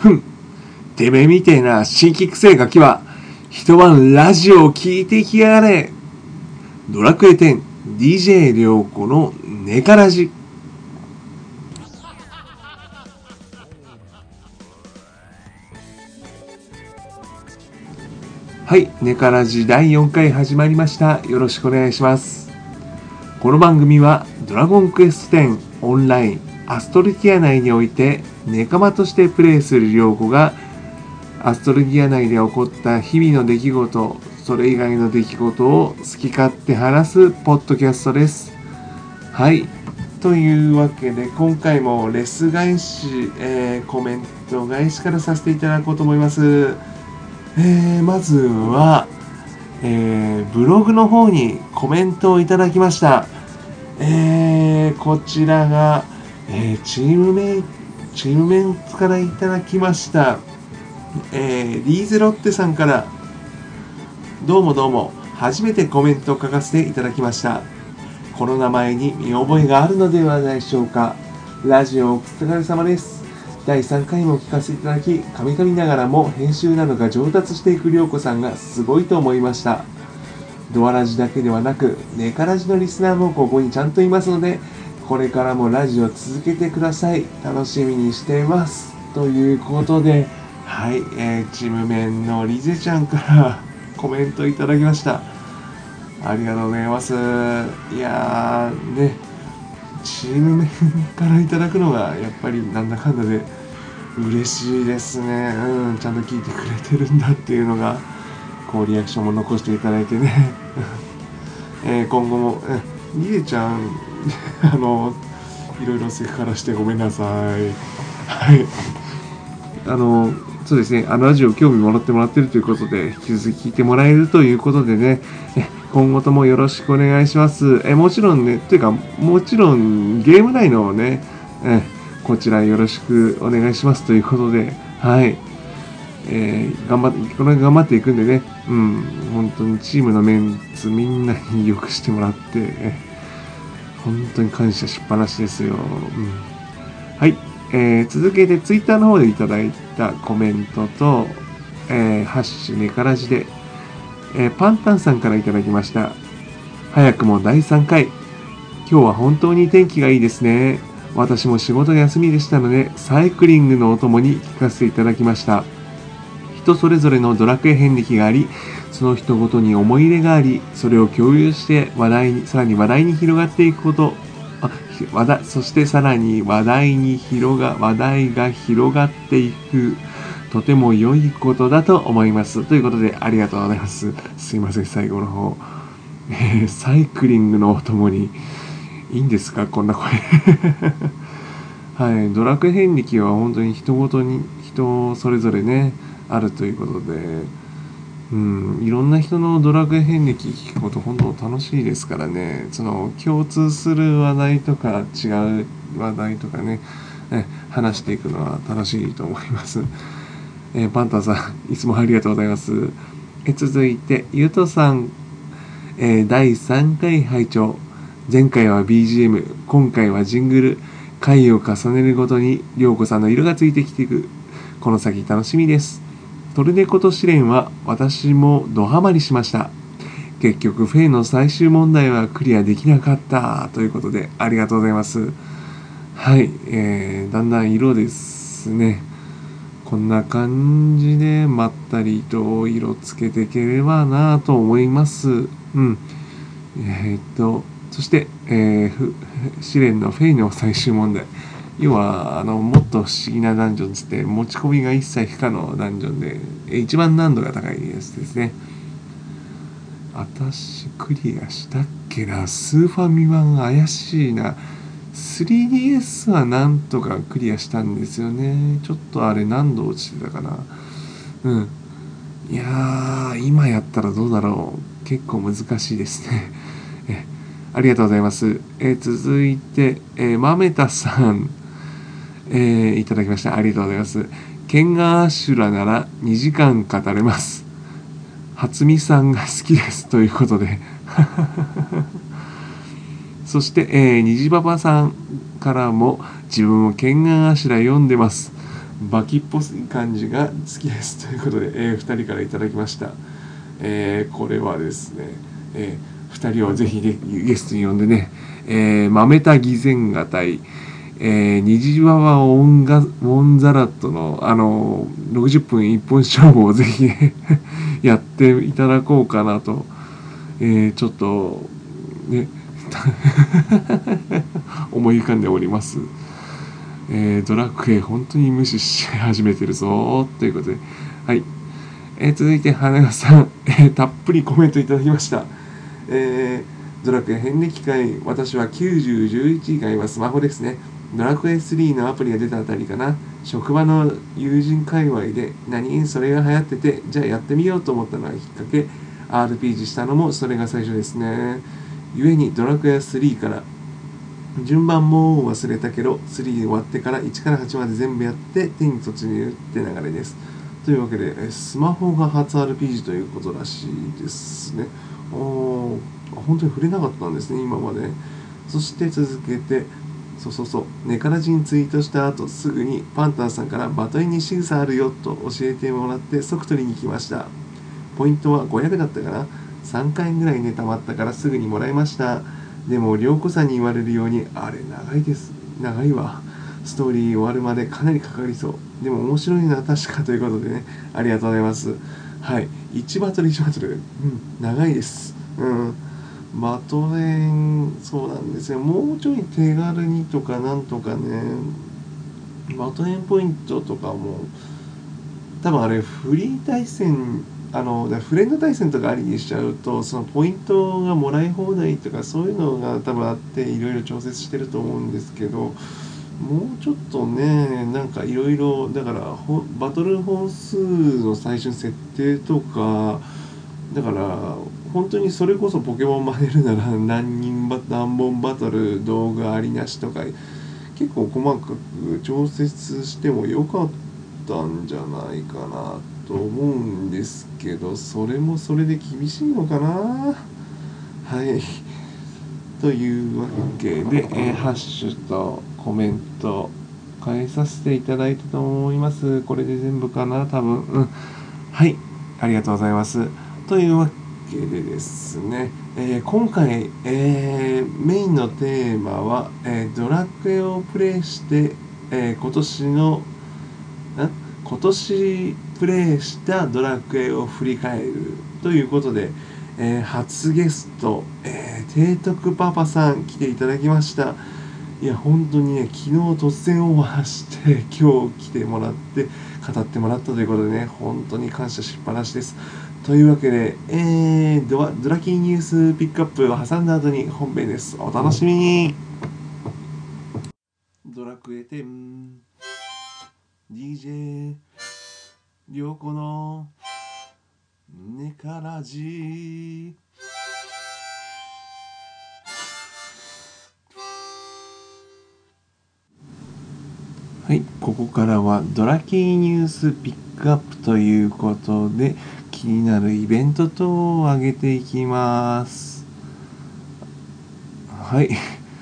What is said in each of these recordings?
ふん。てめえみてえな新規癖ガキは、一晩ラジオを聞いていきやがれ。ドラクエ10、DJ 涼子のネカラジ。はい、ネカラジ第4回始まりました。よろしくお願いします。この番組は、ドラゴンクエスト10オンラインアストルティア内において、ネカマとしてプレイする涼子が、アストルギア内で起こった日々の出来事、それ以外の出来事を好き勝手話すポッドキャストです。はい。というわけで、今回もレス返し、えー、コメント返しからさせていただこうと思います。えー、まずは、えー、ブログの方にコメントをいただきました。えー、こちらが、えチームメイトチームメンツからいただきました。えー、リーゼロッテさんから、どうもどうも、初めてコメントを書かせていただきました。この名前に見覚えがあるのではないでしょうか。ラジオお疲れ様です。第3回も聞かせていただき、噛み噛みながらも編集などが上達していく涼子さんがすごいと思いました。ドアラジだけではなく、ネカラジのリスナーもここにちゃんといますので、これからもラジオ続けてください。楽しみにしています。ということで、はい、えー、チームメンのリゼちゃんから コメントいただきました。ありがとうございます。いやー、ね、チームメンからいただくのがやっぱりなんだかんだで嬉しいですね。うん、ちゃんと聞いてくれてるんだっていうのが、こうリアクションも残していただいてね。え、今後も、リゼちゃん、あの、いろいろセクハラしてごめんなさい。はい。あの、そうですね、あのラジオ興味もらってもらってるということで、引き続き聞いてもらえるということでね、今後ともよろしくお願いします。えもちろんね、というか、もちろんゲーム内のね、えこちらよろしくお願いしますということで、はい。えー、頑張って、これ頑張っていくんでね、うん、本当にチームのメンツみんなによくしてもらって、本当に感謝しっぱなしですよ。うん、はい。えー、続けてツイッターの方でいただいたコメントと、えー、ハッシュネカラジで、えー、パンタンさんからいただきました。早くも第3回。今日は本当に天気がいいですね。私も仕事休みでしたので、サイクリングのお供に聞かせていただきました。人それぞれのドラクエ遍歴があり、その人ごとに思い入れがあり、それを共有して話題に、さらに話題に広がっていくこと話題、そしてさらに話題に広が、話題が広がっていく、とても良いことだと思います。ということで、ありがとうございます。すいません、最後の方。えー、サイクリングのお供に、いいんですか？こんな声。はい、ドラクエ遍歴は本当に人ごとに、人それぞれね、あるということで、うん、いろんな人のドラクエ遍歴聞くこと本当楽しいですからね。その共通する話題とか違う話題とかねね話していくのは楽しいと思います、え、パンタさんいつもありがとうございます。え続いてゆとさん、え、第3回拝聴。前回は BGM 今回はジングル。回を重ねるごとに涼子さんの色がついてきていく。この先楽しみです。トルネコと試練は私もドハマりしました。結局、フェイの最終問題はクリアできなかったということで、ありがとうございます。はい、えー、だんだん色ですね。こんな感じでまったりと色つけていければなと思います。うん。えー、っと、そして、えー、試練のフェイの最終問題。要はあのもっと不思議なダンジョンつって持ち込みが一切不可能ダンジョンで一番難度が高いやつですね。私クリアしたっけなスーファミ版怪しいな。3DS はなんとかクリアしたんですよね。ちょっとあれ何度落ちてたかな。うん。いやー今やったらどうだろう。結構難しいですね。えありがとうございます。え続いて、えー、まめたさん。えー、いただきました。ありがとうございます。ケンガーアシュラなら2時間語れます。初見さんが好きです。ということで。そして、えー、虹パパさんからも自分もケンガーアシュラ読んでます。バキっぽい感じが好きですということで、えー、2人からいただきました、えー、これはですね、えー、2人をぜひ、ね、ゲストに呼んでね、えー、豆田偽善がたい、えー、虹ワワオンガモンザラットのあの60分一本勝負をぜひ やっていただこうかなと、えー、ちょっとね 思い浮かんでおります。えー、ドラクエ本当に無視し始めてるぞということで、はい。えー、続いて、花屋さん、えー、たっぷりコメントいただきました。えー、ドラクエ遍歴会、私は90、11以外はスマホですね。ドラクエ3のアプリが出たあたりかな。職場の友人界隈で何それが流行ってて、じゃあやってみようと思ったのがきっかけ、RPG したのもそれが最初ですね。故にドラクエ3から順番も忘れたけど3終わってから1から8まで全部やって手に突入って流れですというわけでスマホが初 RPG ということらしいですねお本当に触れなかったんですね今までそして続けてそうそうそう。ネカラジにツイートした後すぐにパンタンさんからバトンに審査あるよと教えてもらって即取りに来ました。ポイントは500だったかな。3回ぐらいねたまったからすぐにもらいました。でも涼子さんに言われるようにあれ長いです。長いわ。ストーリー終わるまでかなりかかりそう。でも面白いな確かということでね。ありがとうございます。はい。1バトル1バトル。うん。長いです。うん。バトレンそうなんですよ。もうちょい手軽にとかなんとかね。バトレンポイントとかも多分あれフリー対戦あのフレンド対戦とかありにしちゃうとそのポイントがもらい放題とかそういうのが多分あっていろいろ調節してると思うんですけどもうちょっとねなんかいろいろだからバトル本数の最初に設定とかだから本当にそれこそポケモン真似るなら何人バ何本バトル動画ありなしとか結構細かく調節してもよかったんじゃないかなと思うんですけどそれもそれで厳しいのかな？はい。というわけで、えー、ハッシュとコメント変えさせていただいたと思います。これで全部かな多分。うん。はい。ありがとうございます。というわけでですね、えー、今回、えー、メインのテーマは、えドラクエをプレイして、え今年の今年プレイしたドラクエを振り返るということで、え、初ゲスト、えー、提督パパさん来ていただきました。いや本当にね昨日突然オファーして 今日来てもらって語ってもらったということでね本当に感謝しっぱなしです。というわけで、えー、ドドラキーニュースピックアップを挟んだ後に本編です。お楽しみに。ドラクエ10 DJ 良子のネカラジはいここからはドラキーニュースピックアップということで気になるイベント等を挙げていきます。はい。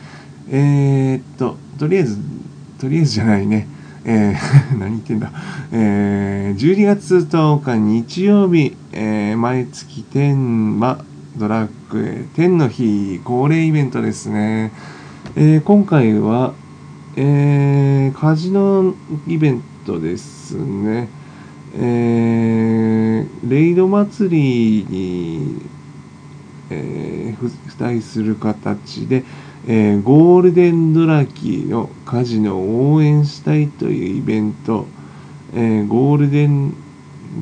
えー、っととりあえずとりあえずじゃないね。えー、何言ってんだ、えー、12月10日日曜日、えー、毎月天馬ドラッグへ天の日恒例イベントですね、えー、今回は、えー、カジノイベントですね、えー、レイド祭りに、えー、付帯する形で、えー、ゴールデンドラキーのカジノを応援したいというイベント、えー、ゴールデン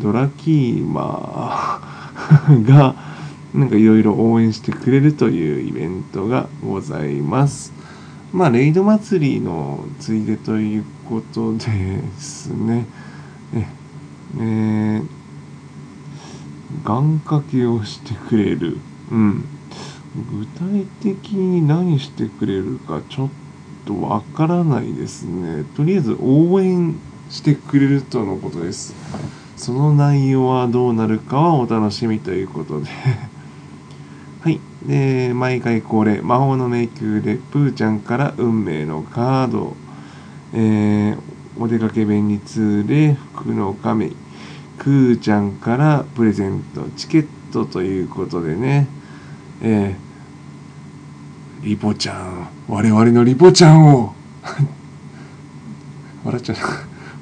ドラキーマー がなんかいろいろ応援してくれるというイベントがございます。まあ、レイド祭りのついでということですね。え、えー、願掛けをしてくれる。うん。具体的に何してくれるかちょっとわからないですね。とりあえず応援してくれるとのことです。その内容はどうなるかはお楽しみということで。で、毎回恒例、魔法の迷宮でプーちゃんから運命のカード、えー、お出かけ弁に通れ福の神。くーちゃんからプレゼントチケットということでね。えー、リポちゃん我々のリポちゃんを。笑っちゃう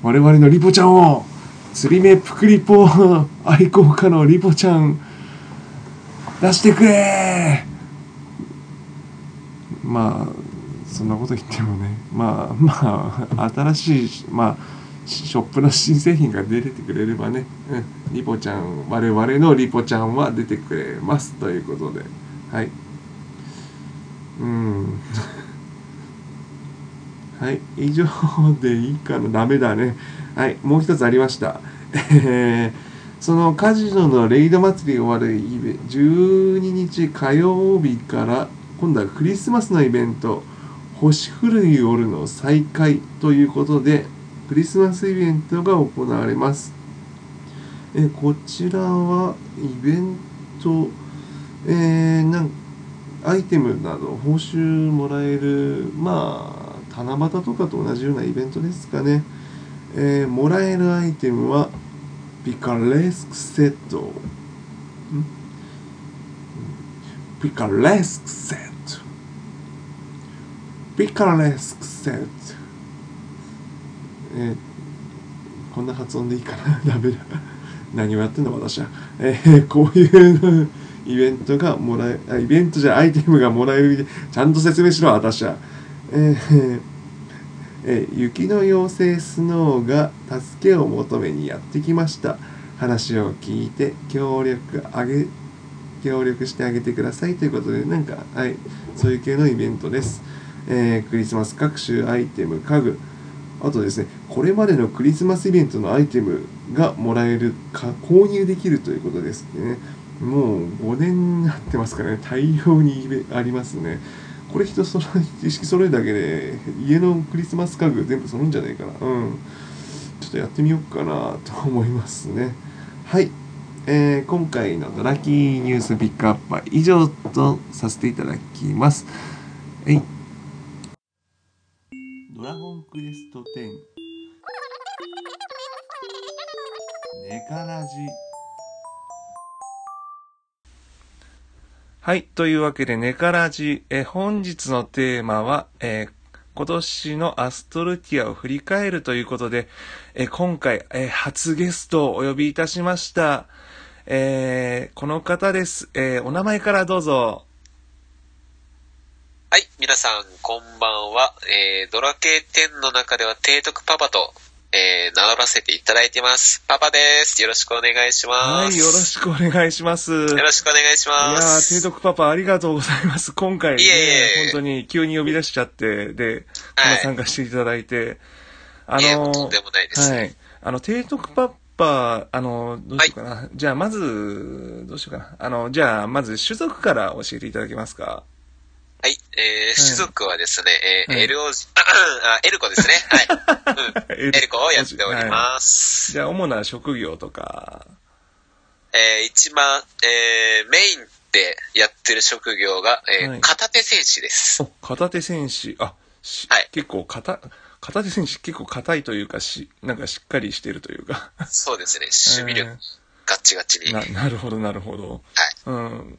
我々のリポちゃんを。釣り目プクリポ愛好家のリポちゃん。出してくれ。まあそんなこと言ってもね。まあまあ新しいまあショップの新製品が出てくれればね、うん、リポちゃん我々のリポちゃんは出てくれますということで。はい。うん。はい。以上でいいかな。ダメだね。はい。もう一つありました。えー、そのカジノのレイド祭りが終わる12日火曜日から今度はクリスマスのイベント星降る夜の再開ということでクリスマスイベントが行われます。えこちらはイベントえー、なんアイテムなど報酬もらえるまあ七夕とかと同じようなイベントですかね、えー、もらえるアイテムはピカレスクセットピカレスクセットピカレスクセット。えー、こんな発音でいいかな？ダメだ。何をやってんの私は。えー、こういうイベントがもらえ、イベントじゃアイテムがもらえる、ちゃんと説明しろ、私は。えー、え、雪の妖精スノーが助けを求めにやってきました。話を聞いて協力あげ協力してあげてくださいということでなんかはいそういう系のイベントです。えー、クリスマス各種アイテム家具あとですねこれまでのクリスマスイベントのアイテムがもらえるか購入できるということですねもう5年になってますからね大量にありますねこれ人そろ意識揃えるだけで家のクリスマス家具全部揃うんじゃないかな。うん。ちょっとやってみようかなと思いますね。はい。えー、今回のドラキーニュースピックアップは以上とさせていただきます。はい。ドラゴンクエスト10ネカラジ。はい。というわけで、ネカラジ、え、本日のテーマは、えー、今年のアストルティアを振り返るということで、え、今回、え、初ゲストをお呼びいたしました。えー、この方です。えお名前からどうぞ。はい、皆さん、こんばんは。えー、ドラ系10の中では提督パパと、えー、名乗らせていただいてます。パパです。よろしくお願いします。はい、よろしくお願いします。よろしくお願いします。いやー、提督パパありがとうございます。今回、ね、いえいえ本当に急に呼び出しちゃって、で、はい、参加していただいて、あのー、とんでもないです。はい。あの、提督パパ、あの、どうしようかな。はい、じゃあ、まず、どうしようかな。あの、じゃあ、まず種族から教えていただけますかはい。えー、種族はですね、えー、エルオジ、あ、エルコですね。はい。うん、エルコをやっております。じゃあ、主な職業とか。えー、一番、えー、メインでやってる職業が、えー、片手戦士です。片手戦士。あ、はい。結構、片、片手戦士結構硬いというかし、なんかしっかりしてるというか。そうですね。守備力、ガッチガチに。な、なるほど、なるほど。はい。うん。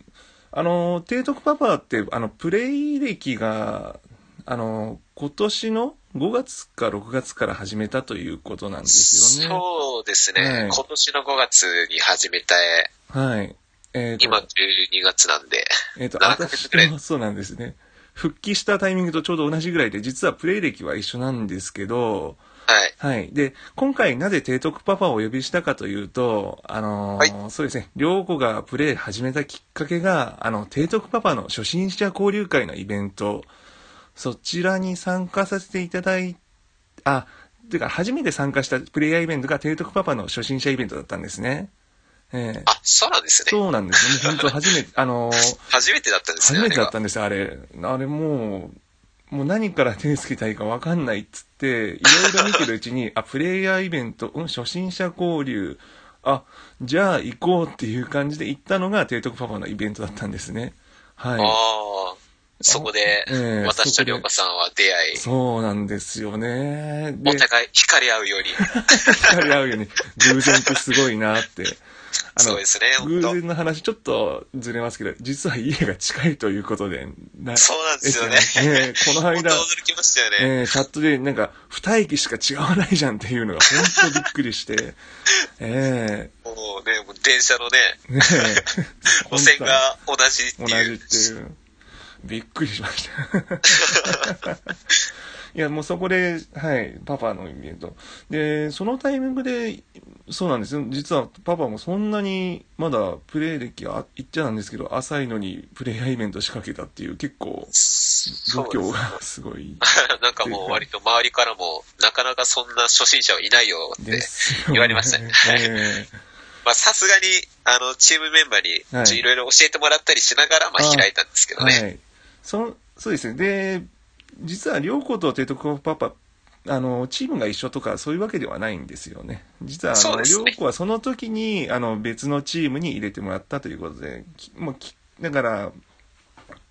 あの、提督パパって、あの、プレイ歴が、あの、今年の5月か6月から始めたということなんですよね。そうですね。はい、今年の5月に始めた。はい。えー、今12月なんで。えっ、ー、と、私もそうなんですね。復帰したタイミングとちょうど同じぐらいで、実はプレイ歴は一緒なんですけど、はい。はい。で、今回なぜ提督パパをお呼びしたかというと、あのーはい、そうですね、両子がプレイ始めたきっかけが、あの、提督パパの初心者交流会のイベント、そちらに参加させていただいあ、ていうか、初めて参加したプレイヤーイベントが提督パパの初心者イベントだったんですね。ええー、あ、そうなんですね。そうなんですね。本当初めて、あのー、初めてだったんですね。初めてだったんですあれ。あれもう、もう何から手つけたいかわかんないっつって、いろいろ見てるうちに、あ、プレイヤーイベント、うん、初心者交流、あ、じゃあ行こうっていう感じで行ったのが、提督パパのイベントだったんですね。はい。そこで、ええ私とりょうかさんは出会い、そうなんですよね。でお互い惹かれ合うように。光り合うように、偶然ってすごいなって。あのそうですね、偶然の話ちょっとずれますけど、実は家が近いということで、なそうなんですよね。ええこの間、本当驚きましたよね。えーチャットでなんか、二駅しか違わないじゃんっていうのが本当びっくりして、えもうね、もう電車のね、えねえ 路線が同じって同じいう。っていう。びっくりしました。いや、もうそこで、はい、パパのイベント。で、そのタイミングで、そうなんですよ。実はパパもそんなに、まだプレイ歴は言っちゃなんですけど、浅いのにプレイヤーイベント仕掛けたっていう、結構、度胸がすごい なんかもう割と周りからも、なかなかそんな初心者はいないよって。言われましたねえ まあさすがに、あの、チームメンバーに、はいろいろ教えてもらったりしながら、まああ開いたんですけえどね。はい。そ、そうですね。で、実は、両子とテトコパパ、あの、チームが一緒とか、そういうわけではないんですよね。実は、あね両子はその時に、あの、別のチームに入れてもらったということで、きもうき、だから、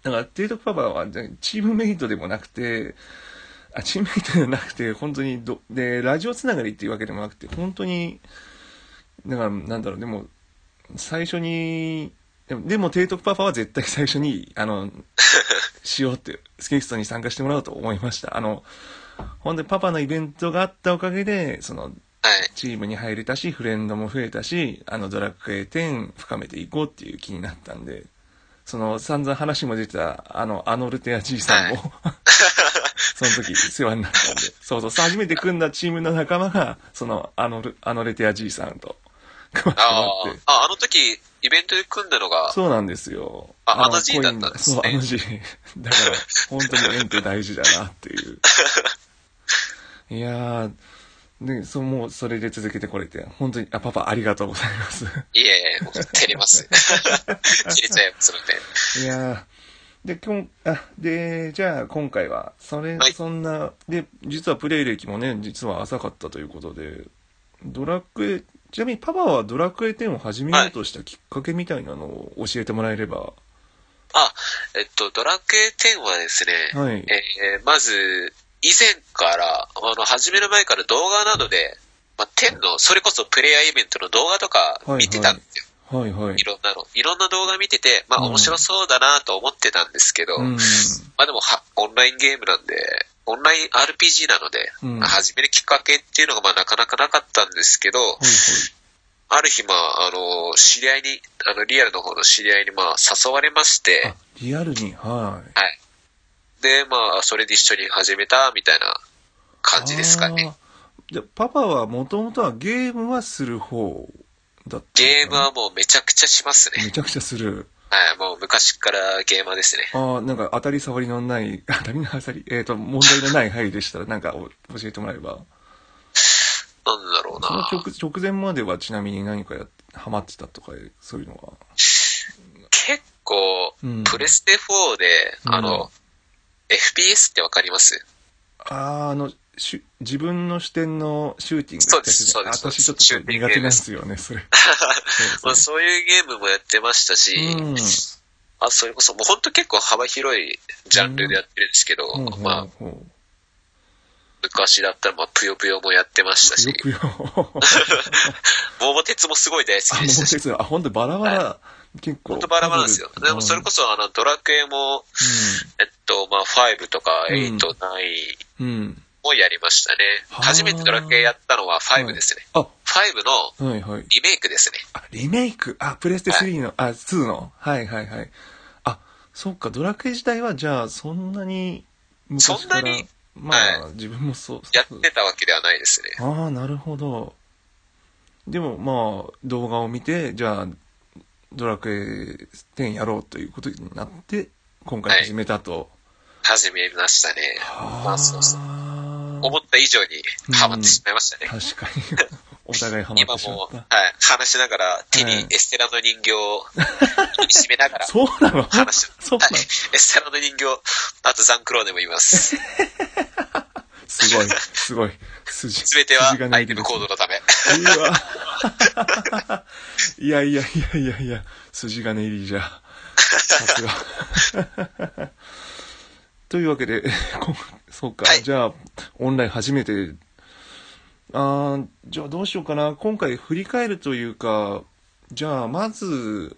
だから、テイトクパパは、でチームメイトでもなくて、あ、チームメイトではなくて、本当にど、で、ラジオつながりっていうわけでもなくて、本当に、だから、なんだろう、でも、最初に、でも、でも、テイトクパパは絶対最初に、あの、しようって、スケキストに参加してもらおうと思いました。あの、本当にパパのイベントがあったおかげで、その、はい。チームに入れたし、フレンドも増えたし、あの、ドラクエ10深めていこうっていう気になったんで、その、散々話も出てた、あの、アノルテアじいさんも、その時世話になったんで、そうそう、初めて組んだチームの仲間が、その、アノル、アノレテアじいさんと、組まってあもらって、あ、あ、あの時、イベントで組んだのが、そうなんですよ。ああの G だったんですねそう、あの G。だから、本当に縁って大事だなっていう。いやー、で、そう、もうそれで続けてこれて、本当に、あ、パパありがとうございます。いえいえ、照れます。照れちゃいますので。いやー、で、今、あ、で、じゃあ今回は、それ、はいそんな、で、実はプレイ歴もね、実は浅かったということで、ドラクエ、ちなみにパパはドラクエ10を始めようとしたきっかけみたいなのを教えてもらえれば。あ、えっと、ドラクエ10はですね、はい。えーまず、以前から、あの、始める前から動画などで、まあ、10の、それこそプレイヤーイベントの動画とか見てたんですよ。はいはいい。ろんなの。いろんな動画見てて、まあうん面白そうだなと思ってたんですけど、うん。まあでもは、オンラインゲームなんで、オンライン RPG なので、うんまあ始めるきっかけっていうのがまあなかなかなかったんですけど、はいはい。ある日まあ、あの、知り合いに、あの、リアルの方の知り合いにまあ誘われましてあ、、リアルに、はい。はい。で、まあ、それで一緒に始めたみたいな感じですかね。あー。じゃあパパはもともとはゲームはする方だったゲームはもうめちゃくちゃしますね。めちゃくちゃする。はい、もう昔からゲーマーですね。ああ、なんか当たり障りのない、当たりの当たり、えっ、と、問題のない範囲でしたら、なんかお教えてもらえば。なんだろうな。その直直前まではちなみに何かやハマってたとか、そういうのは。結構、うんプレステ4で、うんあの、FPS ってわかります？ああ、あの、しゅ自分の視点のシューティングそうですそうです私ちょっと苦手ですよね、それ。まあ、そそういうゲームもやってましたし、うん。あそれこそ、もう本当結構幅広いジャンルでやってるんですけど、うそうまあ、ほうほう昔だったら、まあ、ぷよぷよもやってましたし、ぷよぷよ。桃鉄もすごい大好あ、きでしたし、もうですよ。あ、ほんとバラバラ、結構。本当バラバラなんですよ。でもそれこそ、あの、ドラクエも、えっと、まあ、5とか8、うん。9うん。うん。もやりましたね。はあ初めてドラクエやったのは5ですね。あ、5のはいはい。リメイクですね。あ、リメイク？あ、プレステ3の、あ、2の？はいはいはい。あ、そっか、ドラクエ自体はじゃあ、そんなに、昔から、そんなにまあ、は自分もそう。やってたわけではないですね。ああ、なるほど。でも、まあ、動画を見て、じゃあ、ドラクエ10やろうということになって、今回始めたと。始めましたね。まあ、そうそう。思った以上にハマってしまいましたね。確かに。お互いハマっ今も、てしまっはい、話しながら手はいにエステラの人形を締めながらた。そうなの？話して そうなの？はい、エステラの人形、あとザンクローネもいます。すごい、すごい。筋、すべてはアイテムコードのため。うわ。いやいやいやいやいや、筋金入りじゃ。さすが。というわけで、こそうか、はい。じゃあ、オンライン初めて、あーじゃあどうしようかな。今回振り返るというか、じゃあ、まず、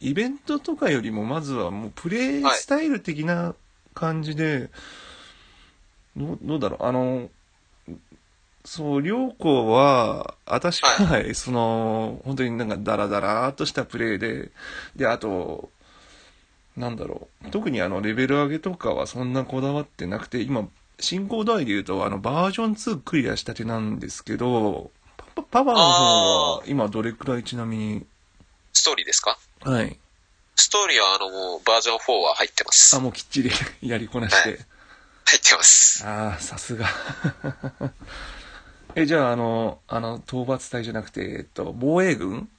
イベントとかよりも、まずはもうプレイスタイル的な感じで、どうどうだろう、あの、そう、良子は、私は、その、本当になんかダラダラーっとしたプレイで、で、あと、なんだろう、特にあの、レベル上げとかはそんなこだわってなくて、今、進行度合いで言うと、あの、バージョン2クリアしたてなんですけど、パパパパの方は、今どれくらいちなみに、ストーリーですか？はい。ストーリーはあの、もうバージョン4は入ってます。あ、もうきっちり やりこなして。はい入ってます。ああ、さすが。え、じゃあ、あの、あの、討伐隊じゃなくて、えっと、防衛軍？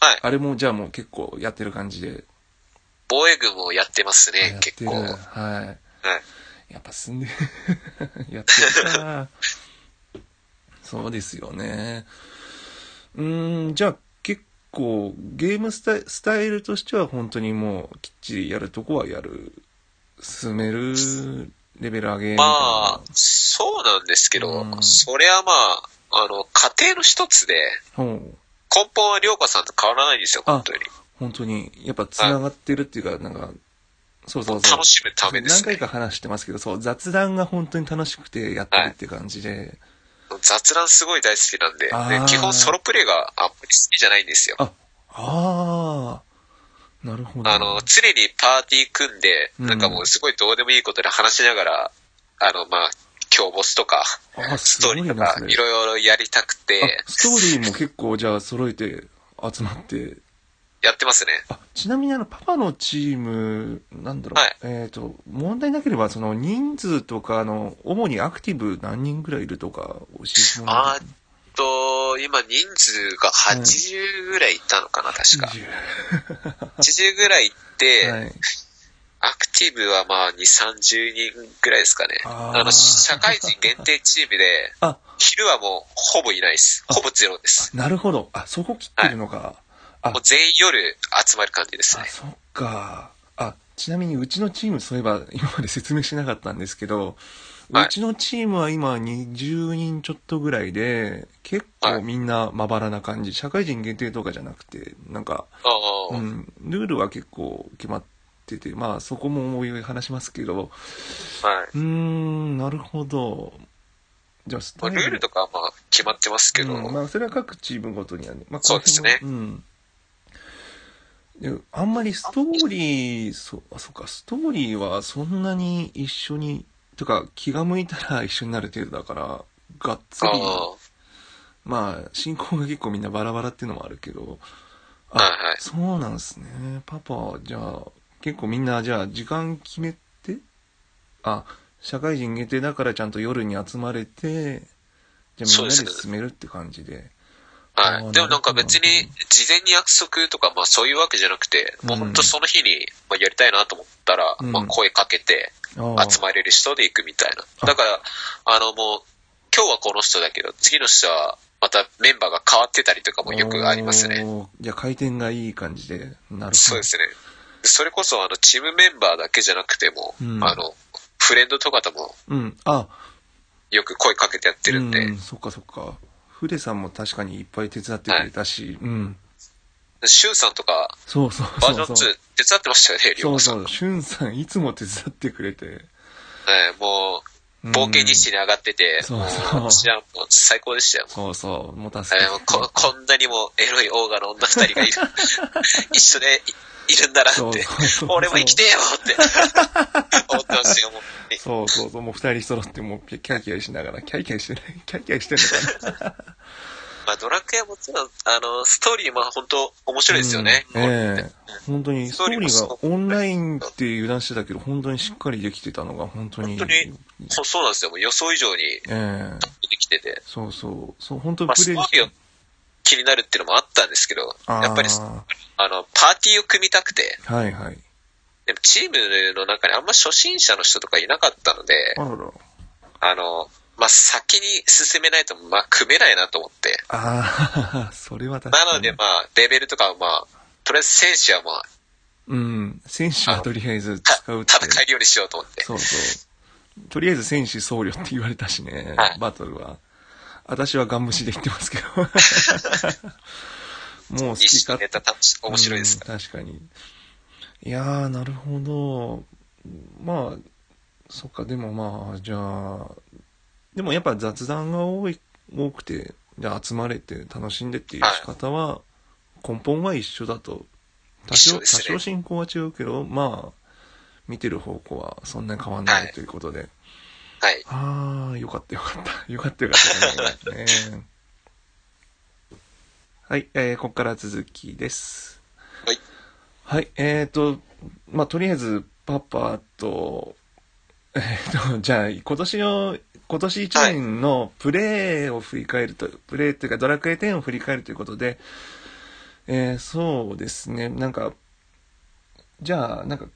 はい。あれも、じゃあもう結構やってる感じで？防衛軍もやってますね。結構。はい。はい。やっぱ進んで、やってるか。そうですよね。うーん、じゃあ結構ゲームスタイスタイルとしては本当にもうきっちりやるとこはやる。進める、レベル上げ。まあ、そうなんですけど、うんそれはまあ、あの、家庭の一つで、根本は涼子さんと変わらないんですよ、本当に。本当に、やっぱ繋がってるっていうか、なんか、そうそうそう。楽しむためですね。何回か話してますけど、そう、雑談が本当に楽しくてやってるって感じで。雑談すごい大好きなんで、で基本ソロプレイがあんまり好きじゃないんですよ。あ、ああ、なるほど。あの、常にパーティー組んで、うんなんかもうすごいどうでもいいことで話しながら、あの、まあ、今日ボスとか、あ、ストーリーとかいろいろやりたくて、あ、ストーリーも結構じゃあ揃えて集まって。やってますね。あ、ちなみにあの、パパのチーム、なんだろう。はいえっ、と、問題なければ、その人数とか、あの、主にアクティブ何人ぐらいいるとか、教えてもらあーっと、今人数が80ぐらいいたのかな、確か。80 ぐらいいって、はい。アクティブはまあ2、30人ぐらいですかね。あの、社会人限定チームで、あ、昼はもうほぼいないです。あほぼゼロです。なるほど。あ、そこ切ってるのか。あもう全員夜集まる感じですあ、ね。そっか。あ、ちなみにうちのチーム、そういえば今まで説明しなかったんですけど、はい。うちのチームは今20人ちょっとぐらいで、結構みんなまばらな感じ。社会人限定とかじゃなくて、なんか、ああ、うん、ルールは結構決まってて、まあそこもおいおい話しますけど、はい。うーん、なるほど。じゃあ、スまあ、ルールとかはまあ決まってますけど、うん、まあそれは各チームごとにはね、まあ、そうですね。うん。であんまりストーリーそあそうかストーリーはそんなに一緒にとか気が向いたら一緒になる程度だからがっつりあまあ進行が結構みんなバラバラっていうのもあるけどあ、はいはい。そうなんですね。パパじゃあ結構みんなじゃあ時間決めてあ社会人限定だからちゃんと夜に集まれてじゃあみんなで進めるって感じではい。でもなんか別に事前に約束とかまあそういうわけじゃなくて、もう本当その日にまあやりたいなと思ったら、うん。まあ声かけてあ集まれる人で行くみたいな。あ。だから、あのもう、今日はこの人だけど、次の人はまたメンバーが変わってたりとかもよくありますね。じゃあ回転がいい感じでなるほど。そうですね。それこそあのチームメンバーだけじゃなくても、うん。あの、フレンドとかともうん。あ。よく声かけてやってるんで、うん、そっかそっか筆さんも確かにいっぱい手伝ってくれたし、うんシュンさんとかそうそうバージョン2そうそう手伝ってましたよね、リそうオさん。そうしゅんさんいつも手伝ってくれてはい、もう、うん冒険日誌に上がってて、そうもそうう、私はもう最高でしたよ。そうそうもう助けてここんなにもエロいオーガの女二人がいる。一緒でいいるんだなって。そうそうそう俺も生きてえよって 思ってましたよ、もう。そうそうそうもう二人揃ってもうキャキャキャしながらキャイキャイしてないキャイキャイしてんのかな。まあ、ドラクエはもちろん、あの、ストーリーも本当面白いですよね。うん。ええ本当にストーリーがオンラインって油断してたけど本当にしっかりできてたのが本当に。本当にそうそうなんですよ。もう予想以上にええ。できてて。そうそう。そう本当にまあ、プレイストーリーが気になるっていうのもあったんですけど、あーやっぱり、あの、パーティーを組みたくて、はいはいでもチームの中にあんま初心者の人とかいなかったので、あの、まあ、先に進めないと、まあ、組めないなと思って。ああ それは確かになので、まあ、レベルとかはまあ、とりあえず選手はまあ、うん。戦士はとりあえず使うって。戦えるようにしようと思って。そうそう。とりあえず戦士僧侶って言われたしね、はいバトルは。私はガン無視で言ってますけど。もう好き西のかネタ楽し面白いですかうん確かに。いやー、なるほど。まあ、そっか、でもまあ、じゃあ、でもやっぱ雑談が多い、多くて、じゃあ集まれて楽しんでっていう仕方は、根本は一緒だと。多少、多少進行は違うけど、まあ、見てる方向はそんなに変わんないはいということで。はい。ああ、よかったよかった。よかったよかったね。ねはい、えー、ここから続きです。はい。はい、えーと、まあ、とりあえず、パパと、えーと、じゃあ、今年の、今年1年のプレーを振り返ると、プレーっていうか、ドラクエ10を振り返るということで、えー、そうですね、なんか、じゃあ、なんか、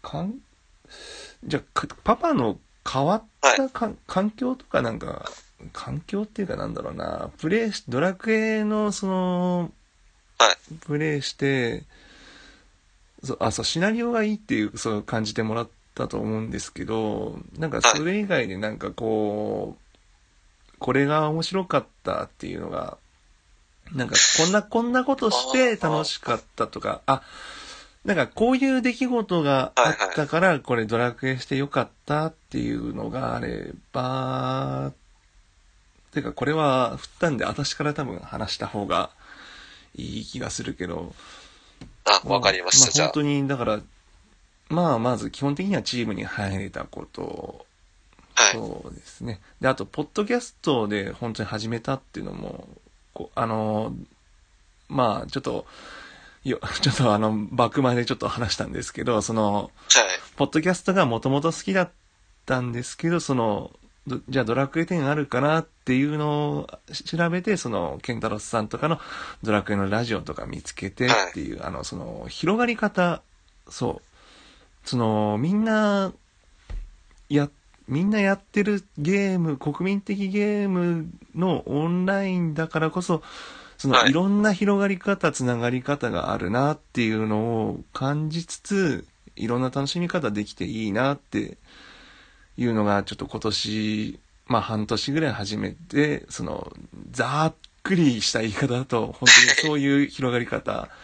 かん、じゃあ、かパパの変わったか、環境とかなんか、環境っていうかなんだろうな、プレイし、ドラクエのその、はい。プレイして、そう、あ、そう、シナリオがいいっていう、そう感じてもらったと思うんですけど、なんかそれ以外でなんかこう、これが面白かったっていうのが、なんかこんな、こんなことして楽しかったとか、あ、なんかこういう出来事があったから、これドラクエしてよかったっていうのがあれば、てかこれは振ったんで私から多分話した方がいい気がするけど、あ、わかりました。じゃああ本当。に、だから、まあ、まず基本的にはチームに入れたこと、はい。そうですね。で、あと、ポッドキャストで本当に始めたっていうのも、こうあの、まあ、ちょっと、よ、ちょっとあの、バック前でちょっと話したんですけど、その、はい。ポッドキャストがもともと好きだったんですけど、その、どじゃあドラクエ10あるかなっていうのを調べて、その、ケンタロスさんとかのドラクエのラジオとか見つけてっていう、あの、その、広がり方、そう。その、みんな、や、みんなやってるゲーム、国民的ゲームのオンラインだからこそ、その、はいいろんな広がり方、つながり方があるなっていうのを感じつつ、いろんな楽しみ方できていいなっていうのが、ちょっと今年、まあ半年ぐらい始めて、その、ざっくりした言い方だと、本当にそういう広がり方。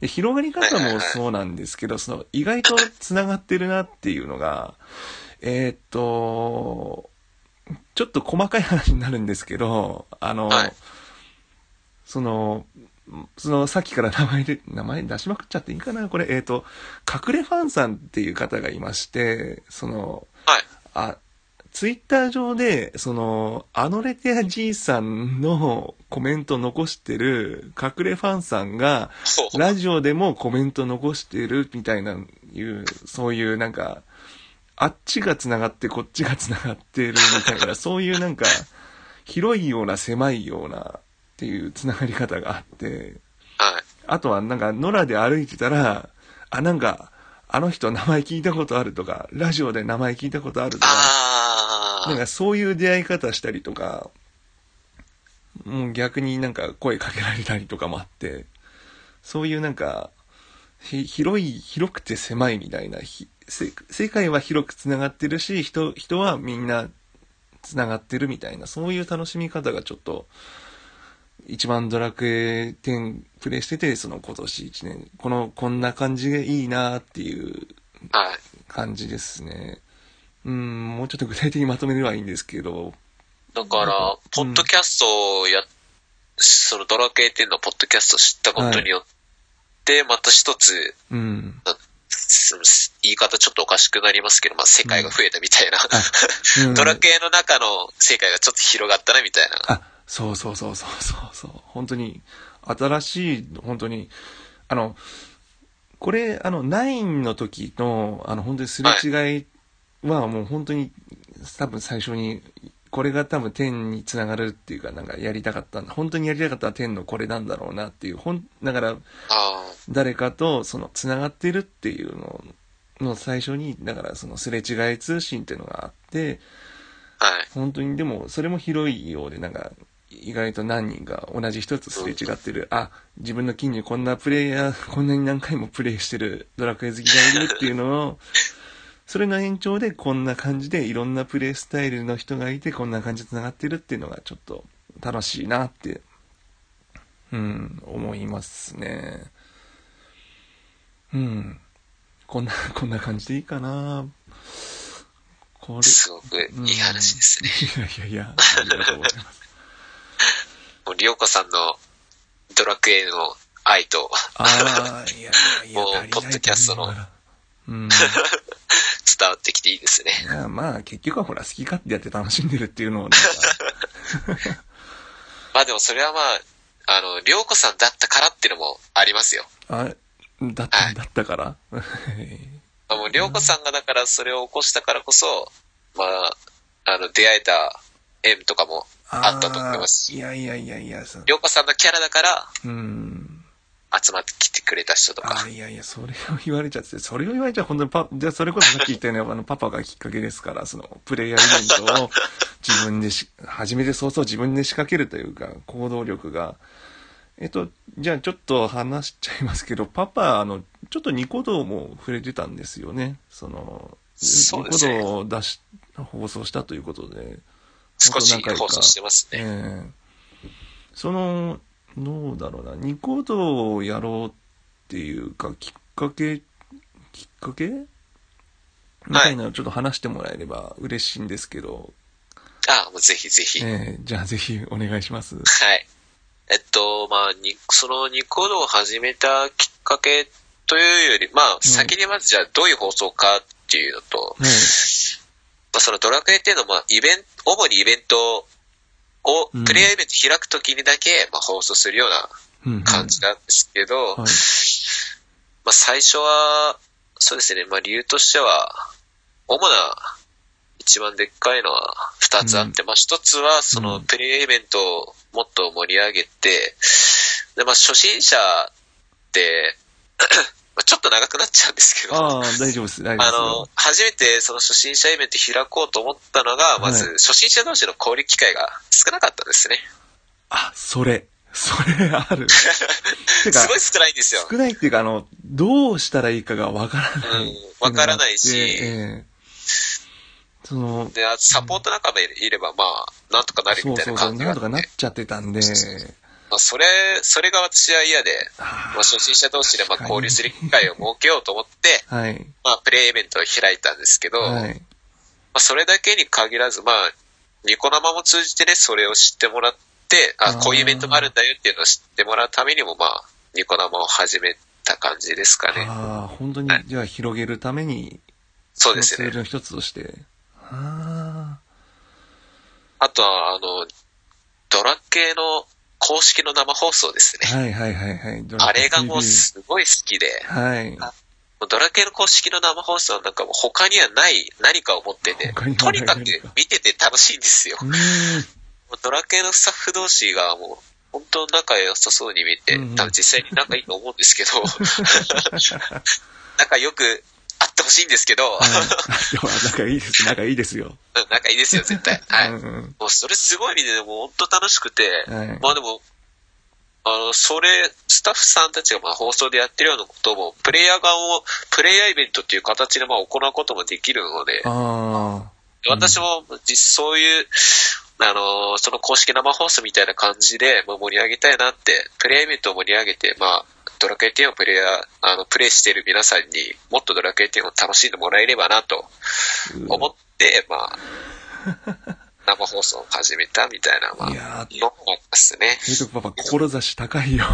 で広がり方もそうなんですけど、その、意外と繋がってるなっていうのが、えーっと、ちょっと細かい話になるんですけど、あの、はいその、その、さっきから名前で、名前出しまくっちゃっていいかなこれ、えっ、と、隠れファンさんっていう方がいまして、その、はい。あ、ツイッター上で、その、あのレテアじいさんのコメント残してる隠れファンさんが、ラジオでもコメント残してるみたいな、いう、そういうなんか、あっちが繋がってこっちが繋がってるみたいな、そういうなんか、広いような狭いようなっていう繋がり方があって、はい。あとはなんか野良で歩いてたら、あ、なんか、あの人名前聞いたことあるとか、ラジオで名前聞いたことあるとか。なんかそういう出会い方したりとか、もう逆になんか声かけられたりとかもあって、そういうなんか、ひ広い、広くて狭いみたいな、世界は広く繋がってるし、人、人はみんな繋がってるみたいな、そういう楽しみ方がちょっと、一番ドラクエ10プレイしてて、その今年1年、この、こんな感じがいいなっていうはい。感じですね。うん、もうちょっと具体的にまとめればいいんですけど、だから、ポッドキャストをや、そのドラクエ10のポッドキャストを知ったことによって、また一つ、うん。言い方ちょっとおかしくなりますけど、まあ世界が増えたみたいな。うん ドラクエの中の世界がちょっと広がったなみたいな。あ、そうそうそうそうそうそう。本当に、新しい、本当に、あの、これ、あの、9の時の、あの、本当にすれ違いはもう本当に、多分最初に、これが多分10につながるっていうか、なんかやりたかった。本当にやりたかった10のこれなんだろうなっていう、ほん、だから。誰かとそのつながってるっていうのの最初にだからそのすれ違い通信っていうのがあってはい。本当にでもそれも広いようでなんか意外と何人が同じ一つすれ違ってる、あ、自分の近所にこんなプレイヤー、こんなに何回もプレイしてるドラクエ好きがいるっていうのを、それの延長でこんな感じでいろんなプレイスタイルの人がいてこんな感じで繋がってるっていうのがちょっと楽しいなって、うん、思いますね。うん。こんな、こんな感じでいいかな。これ。すごくいい話ですね。うん。いやいやいや、ありがとうございます。もう、りょうこさんのドラクエの愛と もうポッドキャストの。伝わってきていいですね。まあ、結局はほら、好き勝手やって楽しんでるっていうのを まあでもそれはまあ、あの、りょうこさんだったからっていうのもありますよ。あ、だった、だったから？まあもう、りょうこさんがだからそれを起こしたからこそ、まあ、あの、出会えた縁とかもあったと思いますし、いやいやいやいや、そりょうこさんのキャラだからうん。集まってきてくれた人とかあ、いやいや、それを言われちゃって、それを言われちゃ本当にパ、じゃあそれこそさっき言ったように、あの、パパがきっかけですから、その、プレイヤーイベントを 自分でし、初めて早々自分で仕掛けるというか、行動力が、えっと、じゃあちょっと話しちゃいますけど、パパ、あの、ちょっとニコ動も触れてたんですよね。その、そねニコ動を出し、放送したということで。少し放送してますね。ええその、どうだろうな、ニコ動をやろうっていうか、きっかけ、きっかけ？みたいなのをちょっと話してもらえれば嬉しいんですけど、あ、もうぜひぜひ。ええじゃあぜひお願いします。はい。えっと、まあ、に、そのニコ動を始めたきっかけというより、まあ、先にまずじゃあどういう放送かっていうのと、ねまあ、そのドラクエっていうのは、まあ、イベント、主にイベントをうん、プレイヤーイベント開くときにだけ、まあ、放送するようなうんうん。感じなんですけど、はい。まあ、最初は、そうですね、まあ、理由としては、主な、一番でっかいのは二つあって、まあ、一つは、その、うん。プレイヤーイベントをもっと盛り上げて、で、まあ、初心者って、まあちょっと長くなっちゃうんですけど、ああ、大丈夫です、大丈夫ですあのよ。、初めてその初心者イベント開こうと思ったのが、まずはい初心者同士の交流機会が少なかったんですね。あ、それ、それある。すごい少ないんですよ。少ないっていうか、あの、どうしたらいいかがわからない。うんわからないしええその、で、あサポート仲間いれば、まあ、なんとかなるみたいなそうそうそう、感じがあってなんとかなっちゃってたんで、まあ、それ、それが私は嫌で、あまあ、初心者同士でまあ交流する機会を設けようと思って、ー はい。まあ、プレイイベントを開いたんですけど、まはい。あ、それだけに限らず、まあ、ニコ生も通じてね、それを知ってもらって、あ、こういうイベントがあるんだよっていうのを知ってもらうためにも、まあ、ニコ生を始めた感じですかね。ああ、本当にはい、じゃあ広げるために、そうですねツール。の一つとして。ああとは、あの、ドラ系の公式の生放送ですあ、ね。はいはいはいはい。ドあれがもうすごい好きで、はい。あドラ系の公式の生放送なんかもう他にはない何かを持ってて、とにかく見てて楽しいんですよ。ドラ系のスタッフ同士がもう本当仲良さそうに見えて、多分実際に仲いいと思うんですけど、仲良くあってほしいんですけど、はい。仲いいです、仲いいですよ。うん仲いいですよ、絶対。はい。うんうんもうそれすごい見てて、もう本当楽しくて、はいまあでも、あの、それ、スタッフさんたちがまあ放送でやってるようなことも、プレイヤー側を、プレイヤーイベントっていう形でまあ行うこともできるので、あ私も実そういう、あの、その公式生放送みたいな感じで、まあ、盛り上げたいなって、プレイイベントを盛り上げて、まあ、ドラクエ10をプレイヤー、あの、プレイしている皆さんにもっとドラクエ10を楽しんでもらえればなとあ。思って、まあ、生放送を始めたみたいな、まあ、いやーのもありますね。ヘイトクパパ、志高いよ。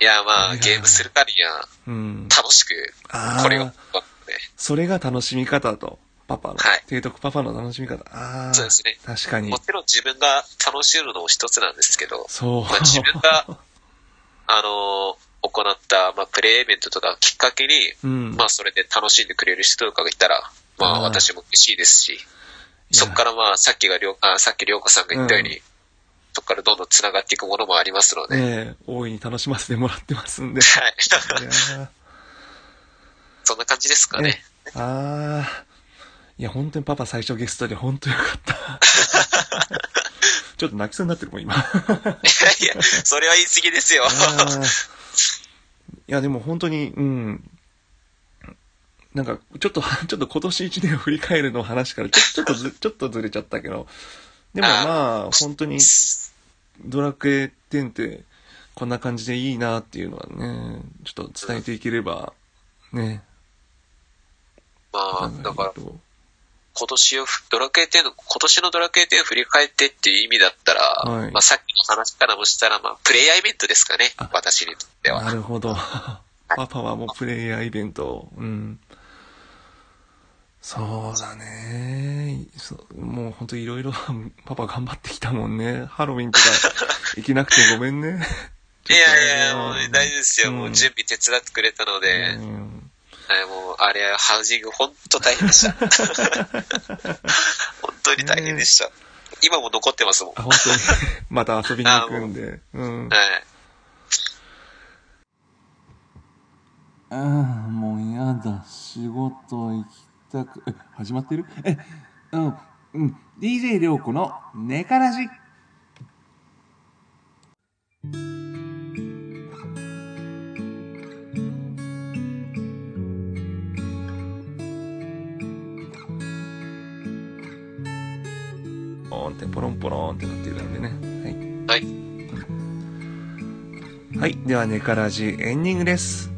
いや、まあ、ゲームするからにはうん。楽しく、あこれを、あね、それが楽しみ方と。パパの。はい提督パパの楽しみ方。ああ。そうですね確かにも。ちろん自分が楽しむのも一つなんですけど、そう。まあ、自分が、あのー行った、まあ、プレイイベントとかをきっかけに、うん。まあ、それで楽しんでくれる人とかがいたら、まあ、私も嬉しいですし、そこからまあ、さっきがりょう、あさっきりょうこさんが言ったように、うそこからどんどん繋がっていくものもありますので、ええ大いに楽しませてもらってますんで。はい。い そんな感じですかね。ああ。いや、本当にパパ最初ゲストで本当よかった。ちょっと泣きそうになってるもん、今。いやいや、それは言い過ぎですよ。いや、でも本当に、うん。なんか、ちょっと、ちょっと今年一年を振り返るの話から、ちょちょっとず、ちょっとずれちゃったけど、でもまあ、本当に、ドラクエ10って、こんな感じでいいなっていうのはね、ちょっと伝えていければ、ね。まあ、だから、と今年を、ドラクエ10の、今年のドラクエ10を振り返ってっていう意味だったら、はいまあさっきの話からもしたら、まあ、プレイヤーイベントですかねあ。私にとっては。なるほど。パパはもうプレイヤーイベント。うん。そうだね。もう本当いろいろ パパ頑張ってきたもんね。ハロウィンとか行けなくてごめんね。いやいや、もううん大丈夫ですよ。もう準備手伝ってくれたので、うんはい、もう、あれ、ハウジング本当大変でした。本当に大変でした。今も残ってますもん。あ、本当に。また遊びに行くんで。うん。はい。ああ、もうやだ。仕事行きたく、え、始まってる？え、うん、うん。DJ りょうこのネカラジ。ーンってポロンポロンってなってるんでね。はい。はい。はい。では、ネカラジエンディングです。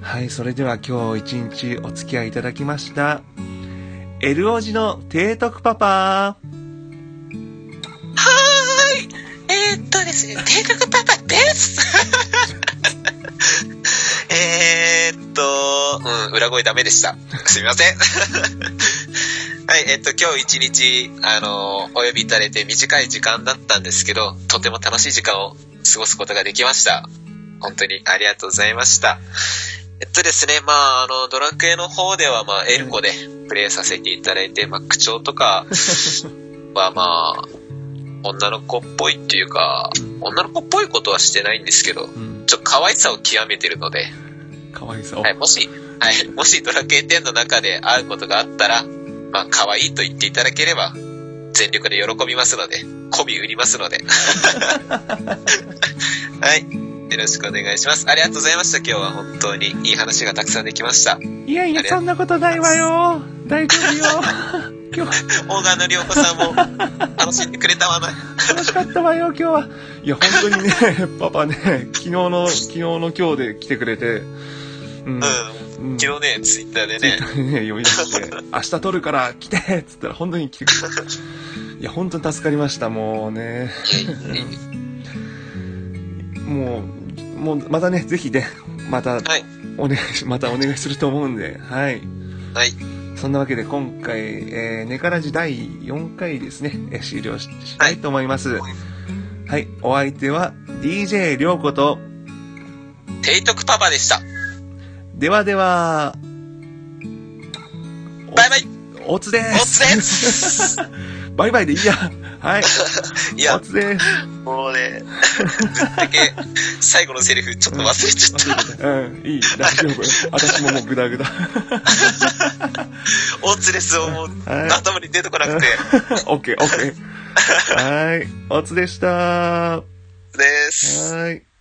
はい。それでは今日一日お付き合いいただきました。エルオジの提督パパ。はーい。えー、っとですね、帝国パパです。えーっと、うん、裏声ダメでした。すみません。はい、えっと、今日一日、あの、お呼びいただいて短い時間だったんですけど、とても楽しい時間を過ごすことができました。本当にありがとうございました。えっとですね、まあ、あの、ドラクエの方では、まあ、エルコでプレイさせていただいて、まあ、口調とか は、まあ、女の子っぽいっていうか、女の子っぽいことはしてないんですけど、うん。ちょっと可愛さを極めてるので、かわいそう。はい、もし、はい、もしドラクエ10の中で会うことがあったら、まあ、可愛いと言っていただければ、全力で喜びますので、媚び売りますので。はい。よろしくお願いします。ありがとうございました。今日は本当にいい話がたくさんできました。いやいや、そんなことないわよ。大丈夫よ。今日、大川のりょうこさんも楽しんでくれたわな。楽しかったわよ、今日は。いや、本当にね、パパね、昨日の、昨日の今日で来てくれて、うん。うん。うん昨日ね、ツイッターでね、ね、呼び出して、明日撮るから来てっつったら本当に来てくれた。いや、本当に助かりました、もうね。もう、もう、またね、ぜひね、また、はい。お願いし、またお願いすると思うんで、はい。はい。そんなわけで今回、えー、ネカラジ第4回ですね、えー終了ししたいと思います。はい、お相手は DJ りょうこと、提督パパでした。ではでは、バイバイおつでおつす。で すバイバイでいいや。はい、いやお、つです。もうね、だけ最後のセリフちょっと忘れちゃった。うん、いい、大丈夫。私ももうグダグダ。おつですをもうはい頭に出てこなくて。オッケー、オッケー。はい、おつでした。はです。い。